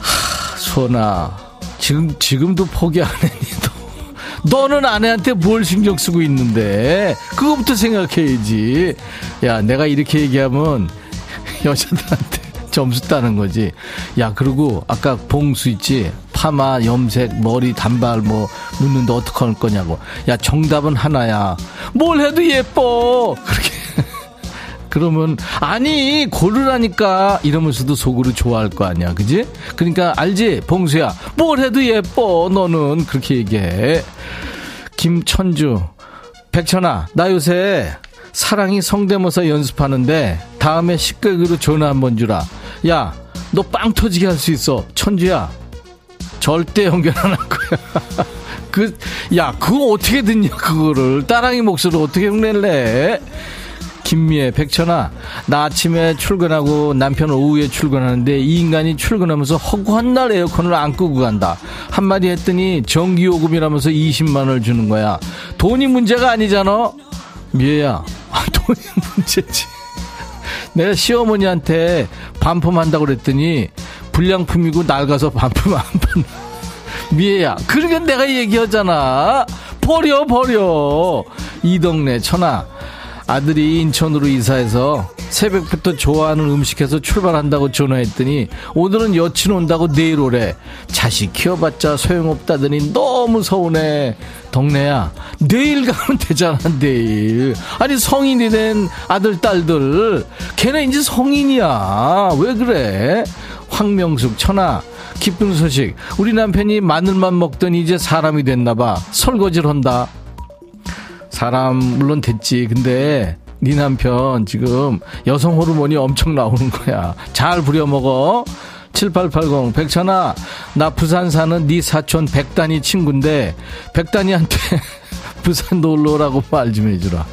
하, 수원아 지금 지금도 포기 안 했니 너 너는 아내한테 뭘 신경 쓰고 있는데? 그거부터 생각해야지. 야 내가 이렇게 얘기하면 여자들한테 점수 따는 거지. 야, 그리고 아까 봉수 있지? 파마, 염색, 머리, 단발 뭐 묻는데 어떡할 거냐고. 야, 정답은 하나야. 뭘 해도 예뻐! 그렇게. 그러면 아니 고르라니까 이러면서도 속으로 좋아할 거 아니야 그지 그러니까 알지 봉수야 뭘 해도 예뻐 너는 그렇게 얘기해 김천주 백천아 나 요새 사랑이 성대모사 연습하는데 다음에 식객으로 전화 한번 주라 야, 너 빵 터지게 할 수 있어. 천주야. 절대 연결 안 할 거야. 그, 야, 그거 어떻게 듣냐, 그거를. 따랑이 목소리 어떻게 흉내를 내? 김미애, 백천아, 나 아침에 출근하고 남편 오후에 출근하는데 이 인간이 출근하면서 허구한 날 에어컨을 안 끄고 간다. 한마디 했더니 전기요금이라면서 20만원을 주는 거야. 돈이 문제가 아니잖아? 미애야, 아, 돈이 문제지. 내가 시어머니한테 반품한다고 그랬더니 불량품이고 낡아서 반품 안 받는 미애야 그러니까 내가 얘기하잖아. 버려 버려. 이 동네 천하 아들이 인천으로 이사해서 새벽부터 좋아하는 음식해서 출발한다고 전화했더니 오늘은 여친 온다고 내일 오래. 자식 키워봤자 소용없다더니 너무 서운해. 동네야 내일 가면 되잖아 내일. 아니 성인이 된 아들 딸들. 걔네 이제 성인이야. 왜 그래? 황명숙 천하 기쁜 소식. 우리 남편이 마늘만 먹더니 이제 사람이 됐나봐. 설거지를 한다 사람 물론 됐지. 근데 네 남편 지금 여성 호르몬이 엄청 나오는 거야. 잘 부려먹어. 7880 백천아 나 부산 사는 네 사촌 백단이 친구인데 백단이한테 부산 놀러 오라고 말 좀 해주라.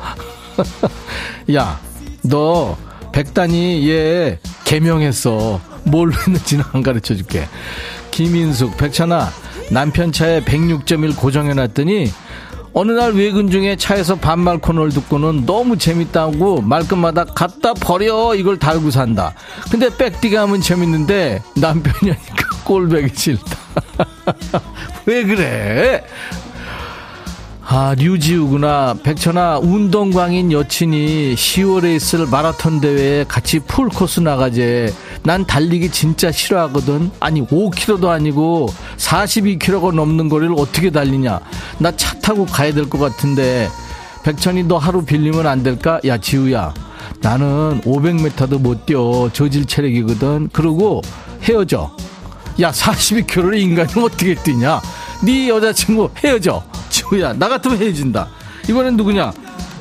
야 너 백단이 얘 개명했어. 뭘 했는지는 안 가르쳐 줄게. 김인숙 백천아 남편 차에 106.1 고정해놨더니 어느 날 외근 중에 차에서 반말 코너를 듣고는 너무 재밌다고 말끝마다 갖다 버려 이걸 달고 산다. 근데 백디가 하면 재밌는데 남편이 하니까 꼴배기 싫다. 왜 그래? 아, 류지우구나. 백천아, 운동광인 여친이 10월에 있을 마라톤 대회에 같이 풀코스 나가재. 난 달리기 진짜 싫어하거든. 아니, 5km도 아니고 42km가 넘는 거리를 어떻게 달리냐. 나 차 타고 가야 될 것 같은데. 백천이 너 하루 빌리면 안 될까? 야, 지우야. 나는 500m도 못 뛰어. 저질 체력이거든. 그러고 헤어져. 야, 42km를 인간이 어떻게 뛰냐? 네 여자친구 헤어져. 지우야, 나 같으면 헤어진다. 이번엔 누구냐?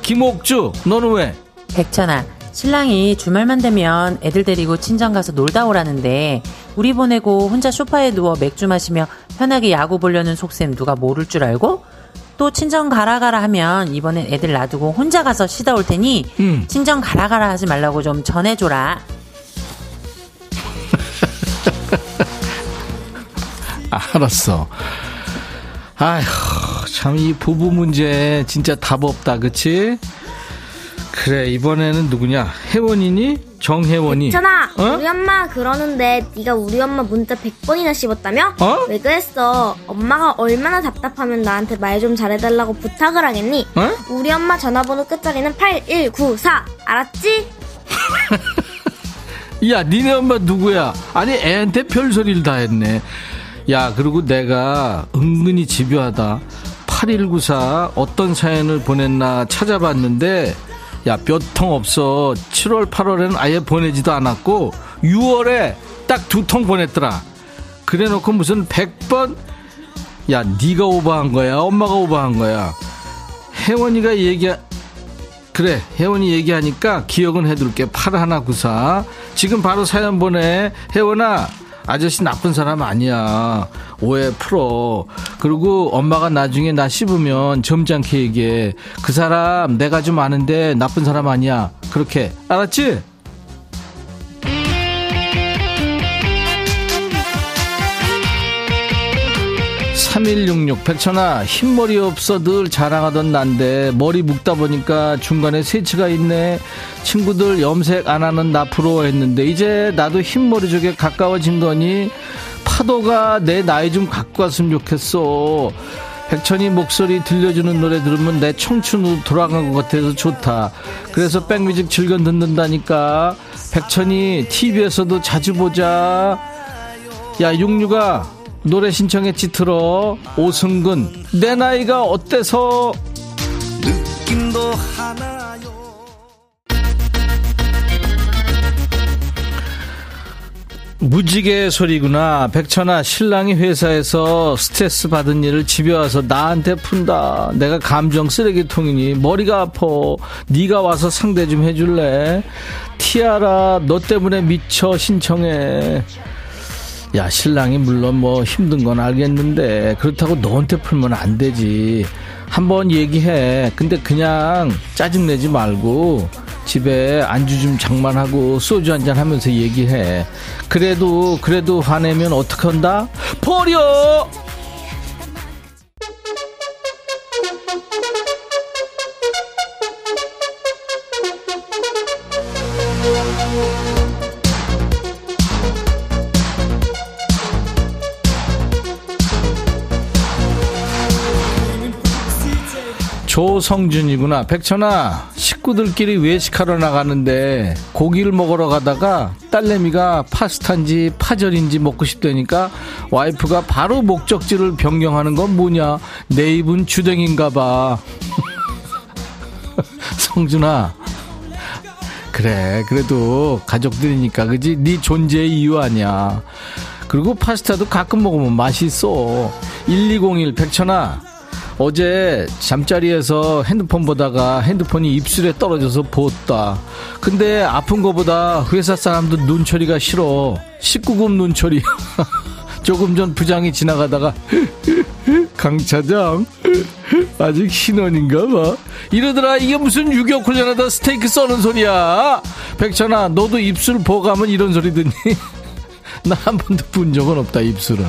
김옥주, 너는 왜? 백천아, 신랑이 주말만 되면 애들 데리고 친정 가서 놀다 오라는데 우리 보내고 혼자 소파에 누워 맥주 마시며 편하게 야구 보려는 속셈 누가 모를 줄 알고? 또 친정 가라 가라 하면 이번엔 애들 놔두고 혼자 가서 쉬다 올 테니 음. 친정 가라 가라 하지 말라고 좀 전해줘라. 알았어. 아휴, 참, 이 부부 문제 진짜 답 없다, 그치? 그래, 이번에는 누구냐? 혜원이니? 정혜원이. 있잖아 어? 우리 엄마 그러는데 네가 우리 엄마 문자 100번이나 씹었다며? 어? 왜 그랬어? 엄마가 얼마나 답답하면 나한테 말 좀 잘해달라고 부탁을 하겠니? 어? 우리 엄마 전화번호 끝자리는 8194 알았지? 야, 니네 엄마 누구야? 아니, 애한테 별소리를 다 했네. 야, 그리고 내가 은근히 집요하다. 8194 어떤 사연을 보냈나 찾아봤는데, 야, 몇 통 없어. 7월, 8월에는 아예 보내지도 않았고, 6월에 딱 두 통 보냈더라. 그래 놓고 무슨 100번? 야, 니가 오버한 거야? 엄마가 오버한 거야? 혜원이가 얘기, 그래 혜원이 얘기하니까 기억은 해둘게 8194 지금 바로 사연 보내 혜원아 아저씨 나쁜 사람 아니야 오해 풀어. 그리고 엄마가 나중에 나 씹으면 점잖게 얘기해. 그 사람 내가 좀 아는데 나쁜 사람 아니야. 그렇게. 알았지? 3166 백천아 흰머리 없어 늘 자랑하던 난데 머리 묶다 보니까 중간에 세치가 있네. 친구들 염색 안 하는 나 부러워했는데 이제 나도 흰머리 쪽에 가까워진 거니 파도가 내 나이 좀 갖고 왔으면 좋겠어. 백천이 목소리 들려주는 노래 들으면 내 청춘으로 돌아간 것 같아서 좋다. 그래서 백뮤직 즐겨 듣는다니까. 백천이 TV에서도 자주 보자. 야 육류가 노래 신청했지 틀어 오승근. 내 나이가 어때서? 느낌도 하나요. 무지개 소리구나. 백천아 신랑이 회사에서 스트레스 받은 일을 집에 와서 나한테 푼다. 내가 감정 쓰레기통이니 머리가 아파. 네가 와서 상대 좀 해줄래? 티아라 너 때문에 미쳐 신청해 야 신랑이 물론 뭐 힘든 건 알겠는데 그렇다고 너한테 풀면 안 되지 한번 얘기해 근데 그냥 짜증내지 말고 집에 안주 좀 장만하고 소주 한잔 하면서 얘기해. 그래도, 그래도 화내면 어떡한다? 버려! 조성준이구나. 백천아, 식구들끼리 외식하러 나가는데 고기를 먹으러 가다가 딸내미가 파스타인지 파절인지 먹고 싶다니까 와이프가 바로 목적지를 변경하는 건 뭐냐? 내 입은 주댕인가 봐. 성준아. 그래, 그래도 가족들이니까, 그지? 네 존재의 이유 아니야. 그리고 파스타도 가끔 먹으면 맛있어. 1201 백천아, 어제 잠자리에서 핸드폰 보다가 핸드폰이 입술에 떨어져서 부었다. 근데 아픈 거보다 회사 사람들 눈초리가 싫어. 19금 눈초리. 조금 전 부장이 지나가다가 강 차장 아직 신혼인가 봐 이러더라 이게 무슨 유격 훈련하다 스테이크 써는 소리야 백천아 너도 입술 보가면 이런 소리 듣니 나 한 번도 본 적은 없다 입술은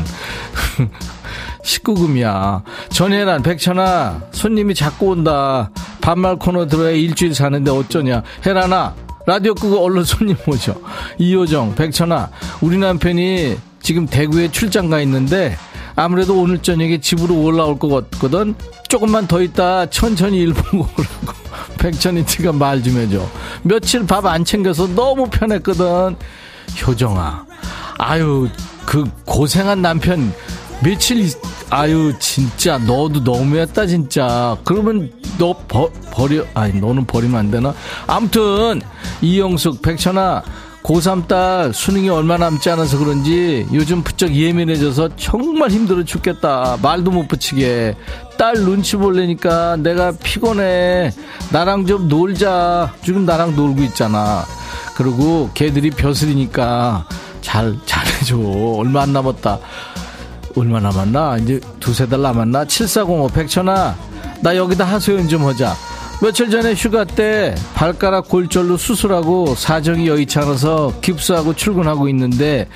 19금이야. 전혜란, 백천아, 손님이 자꾸 온다. 반말 코너 들어야 일주일 사는데 어쩌냐. 혜란아, 라디오 끄고 얼른 손님 오죠. 이효정, 백천아, 우리 남편이 지금 대구에 출장 가 있는데 아무래도 오늘 저녁에 집으로 올라올 것 같거든. 조금만 더 있다 천천히 일 보고 오라고. 백천이티가 말 좀 해줘. 며칠 밥 안 챙겨서 너무 편했거든. 효정아, 아유, 그 고생한 남편 며칠 아유 진짜 너도 너무했다 진짜. 그러면 너 버, 버려 아니 너는 버리면 안 되나? 아무튼 이영숙 백천아 고3 딸 수능이 얼마 남지 않아서 그런지 요즘 부쩍 예민해져서 정말 힘들어 죽겠다. 말도 못 붙이게. 딸 눈치 볼래니까 내가 피곤해. 나랑 좀 놀자. 지금 나랑 놀고 있잖아. 그리고 걔들이 벼슬이니까 잘 잘해줘. 얼마 안 남았다 얼마 남았나? 이제 두세 달 남았나? 7405 백천아, 나 여기다 하소연 좀 하자. 며칠 전에 휴가 때 발가락 골절로 수술하고 사정이 여의치 않아서 깁스하고 출근하고 있는데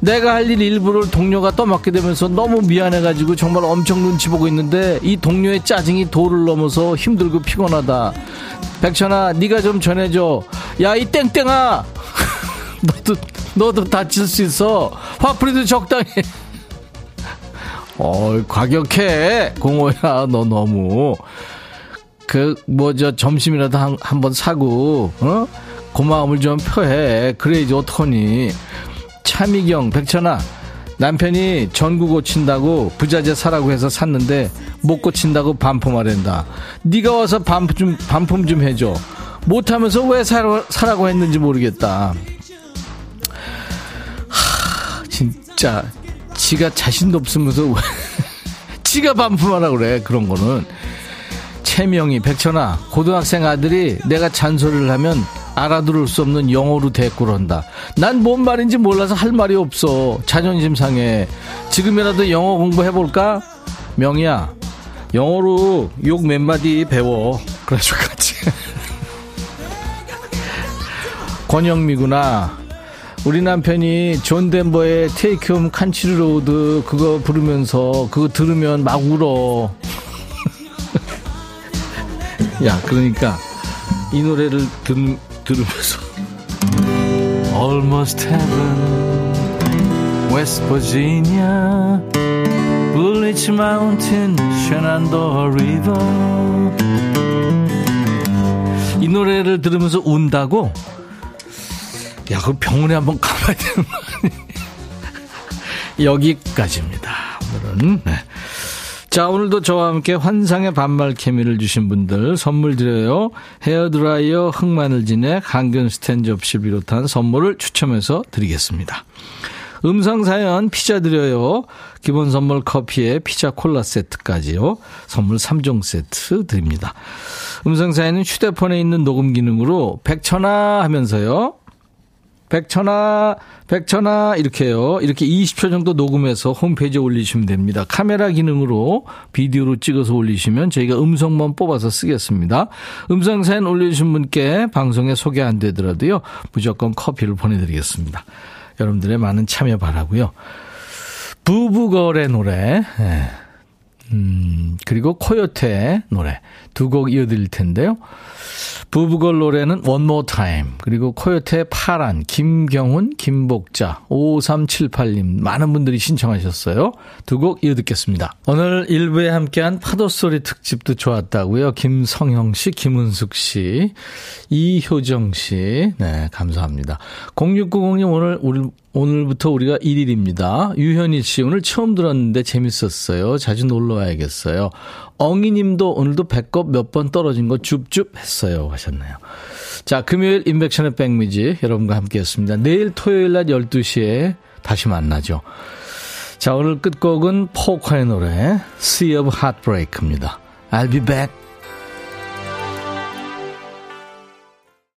내가 할 일 일부를 동료가 떠맡게 되면서 너무 미안해가지고 정말 엄청 눈치 보고 있는데 이 동료의 짜증이 도를 넘어서 힘들고 피곤하다. 백천아, 네가 좀 전해줘. 야, 이 땡땡아! 너도, 너도 다칠 수 있어. 화풀이도 적당히. 어, 과격해. 공호야, 너 너무. 그, 뭐, 저, 점심이라도 한, 한 번 사고, 어? 고마움을 좀 표해. 그래야지, 어떡하니. 차미경, 백천아. 남편이 전구 고친다고 부자재 사라고 해서 샀는데 못 고친다고 반품하랜다. 네가 와서 반품 좀 반품 좀 해줘. 못하면서 왜 사라, 사라고 했는지 모르겠다. 하, 진짜 지가 자신도 없으면서 왜 지가 반품하라 그래 그런 거는. 채명이 백천아 고등학생 아들이 내가 잔소리를 하면 알아들을 수 없는 영어로 대꾸를 한다. 난 뭔 말인지 몰라서 할 말이 없어. 자존심 상해. 지금이라도 영어 공부해볼까? 명이야 영어로 욕 몇 마디 배워. 그래가지고 같이. 권영미구나 우리 남편이 존 덴버의 Take Home Country Road 그거 부르면서 그거 들으면 막 울어. 야, 그러니까 이 노래를 들, 들으면서 Almost Heaven West Virginia Ridge Mountain Shenandoah River 이 노래를 들으면서 운다고 야, 그 병원에 한번 가봐야 되는 거? 여기까지입니다. 오늘은. 네. 자, 오늘도 저와 함께 환상의 반말 케미를 주신 분들 선물 드려요. 헤어드라이어 흑마늘 진액 항균 스탠 접시 비롯한 선물을 추첨해서 드리겠습니다. 음성사연 피자 드려요. 기본 선물 커피에 피자 콜라 세트까지요. 선물 3종 세트 드립니다. 음성사연은 휴대폰에 있는 녹음 기능으로 백천화 하면서요. 백천아, 백천아, 이렇게요. 이렇게 20초 정도 녹음해서 홈페이지에 올리시면 됩니다. 카메라 기능으로 비디오로 찍어서 올리시면 저희가 음성만 뽑아서 쓰겠습니다. 음성 사연 올려주신 분께 방송에 소개 안 되더라도요. 무조건 커피를 보내드리겠습니다. 여러분들의 많은 참여 바라고요. 부부걸의 노래, 예. 음, 그리고 코요태의 노래 두 곡 이어드릴 텐데요. 부부걸 노래는 One More Time 그리고 코요태의 파란 김경훈 김복자 5378님 많은 분들이 신청하셨어요. 두 곡 이어듣겠습니다. 오늘 일부에 함께한 파도소리 특집도 좋았다고요. 김성형 씨, 김은숙 씨, 이효정 씨. 네, 감사합니다. 0690님 오늘 우리 오늘부터 우리가 1일입니다. 유현희 씨, 오늘 처음 들었는데 재밌었어요. 자주 놀러 와야겠어요. 엉이 님도 오늘도 배꼽 몇 번 떨어진 거 줍줍 했어요. 하셨네요. 자, 금요일 인백션의 백미지 여러분과 함께 했습니다. 내일 토요일 낮 12시에 다시 만나죠. 자, 오늘 끝곡은 포커의 노래, Sea of Heartbreak입니다. I'll be back.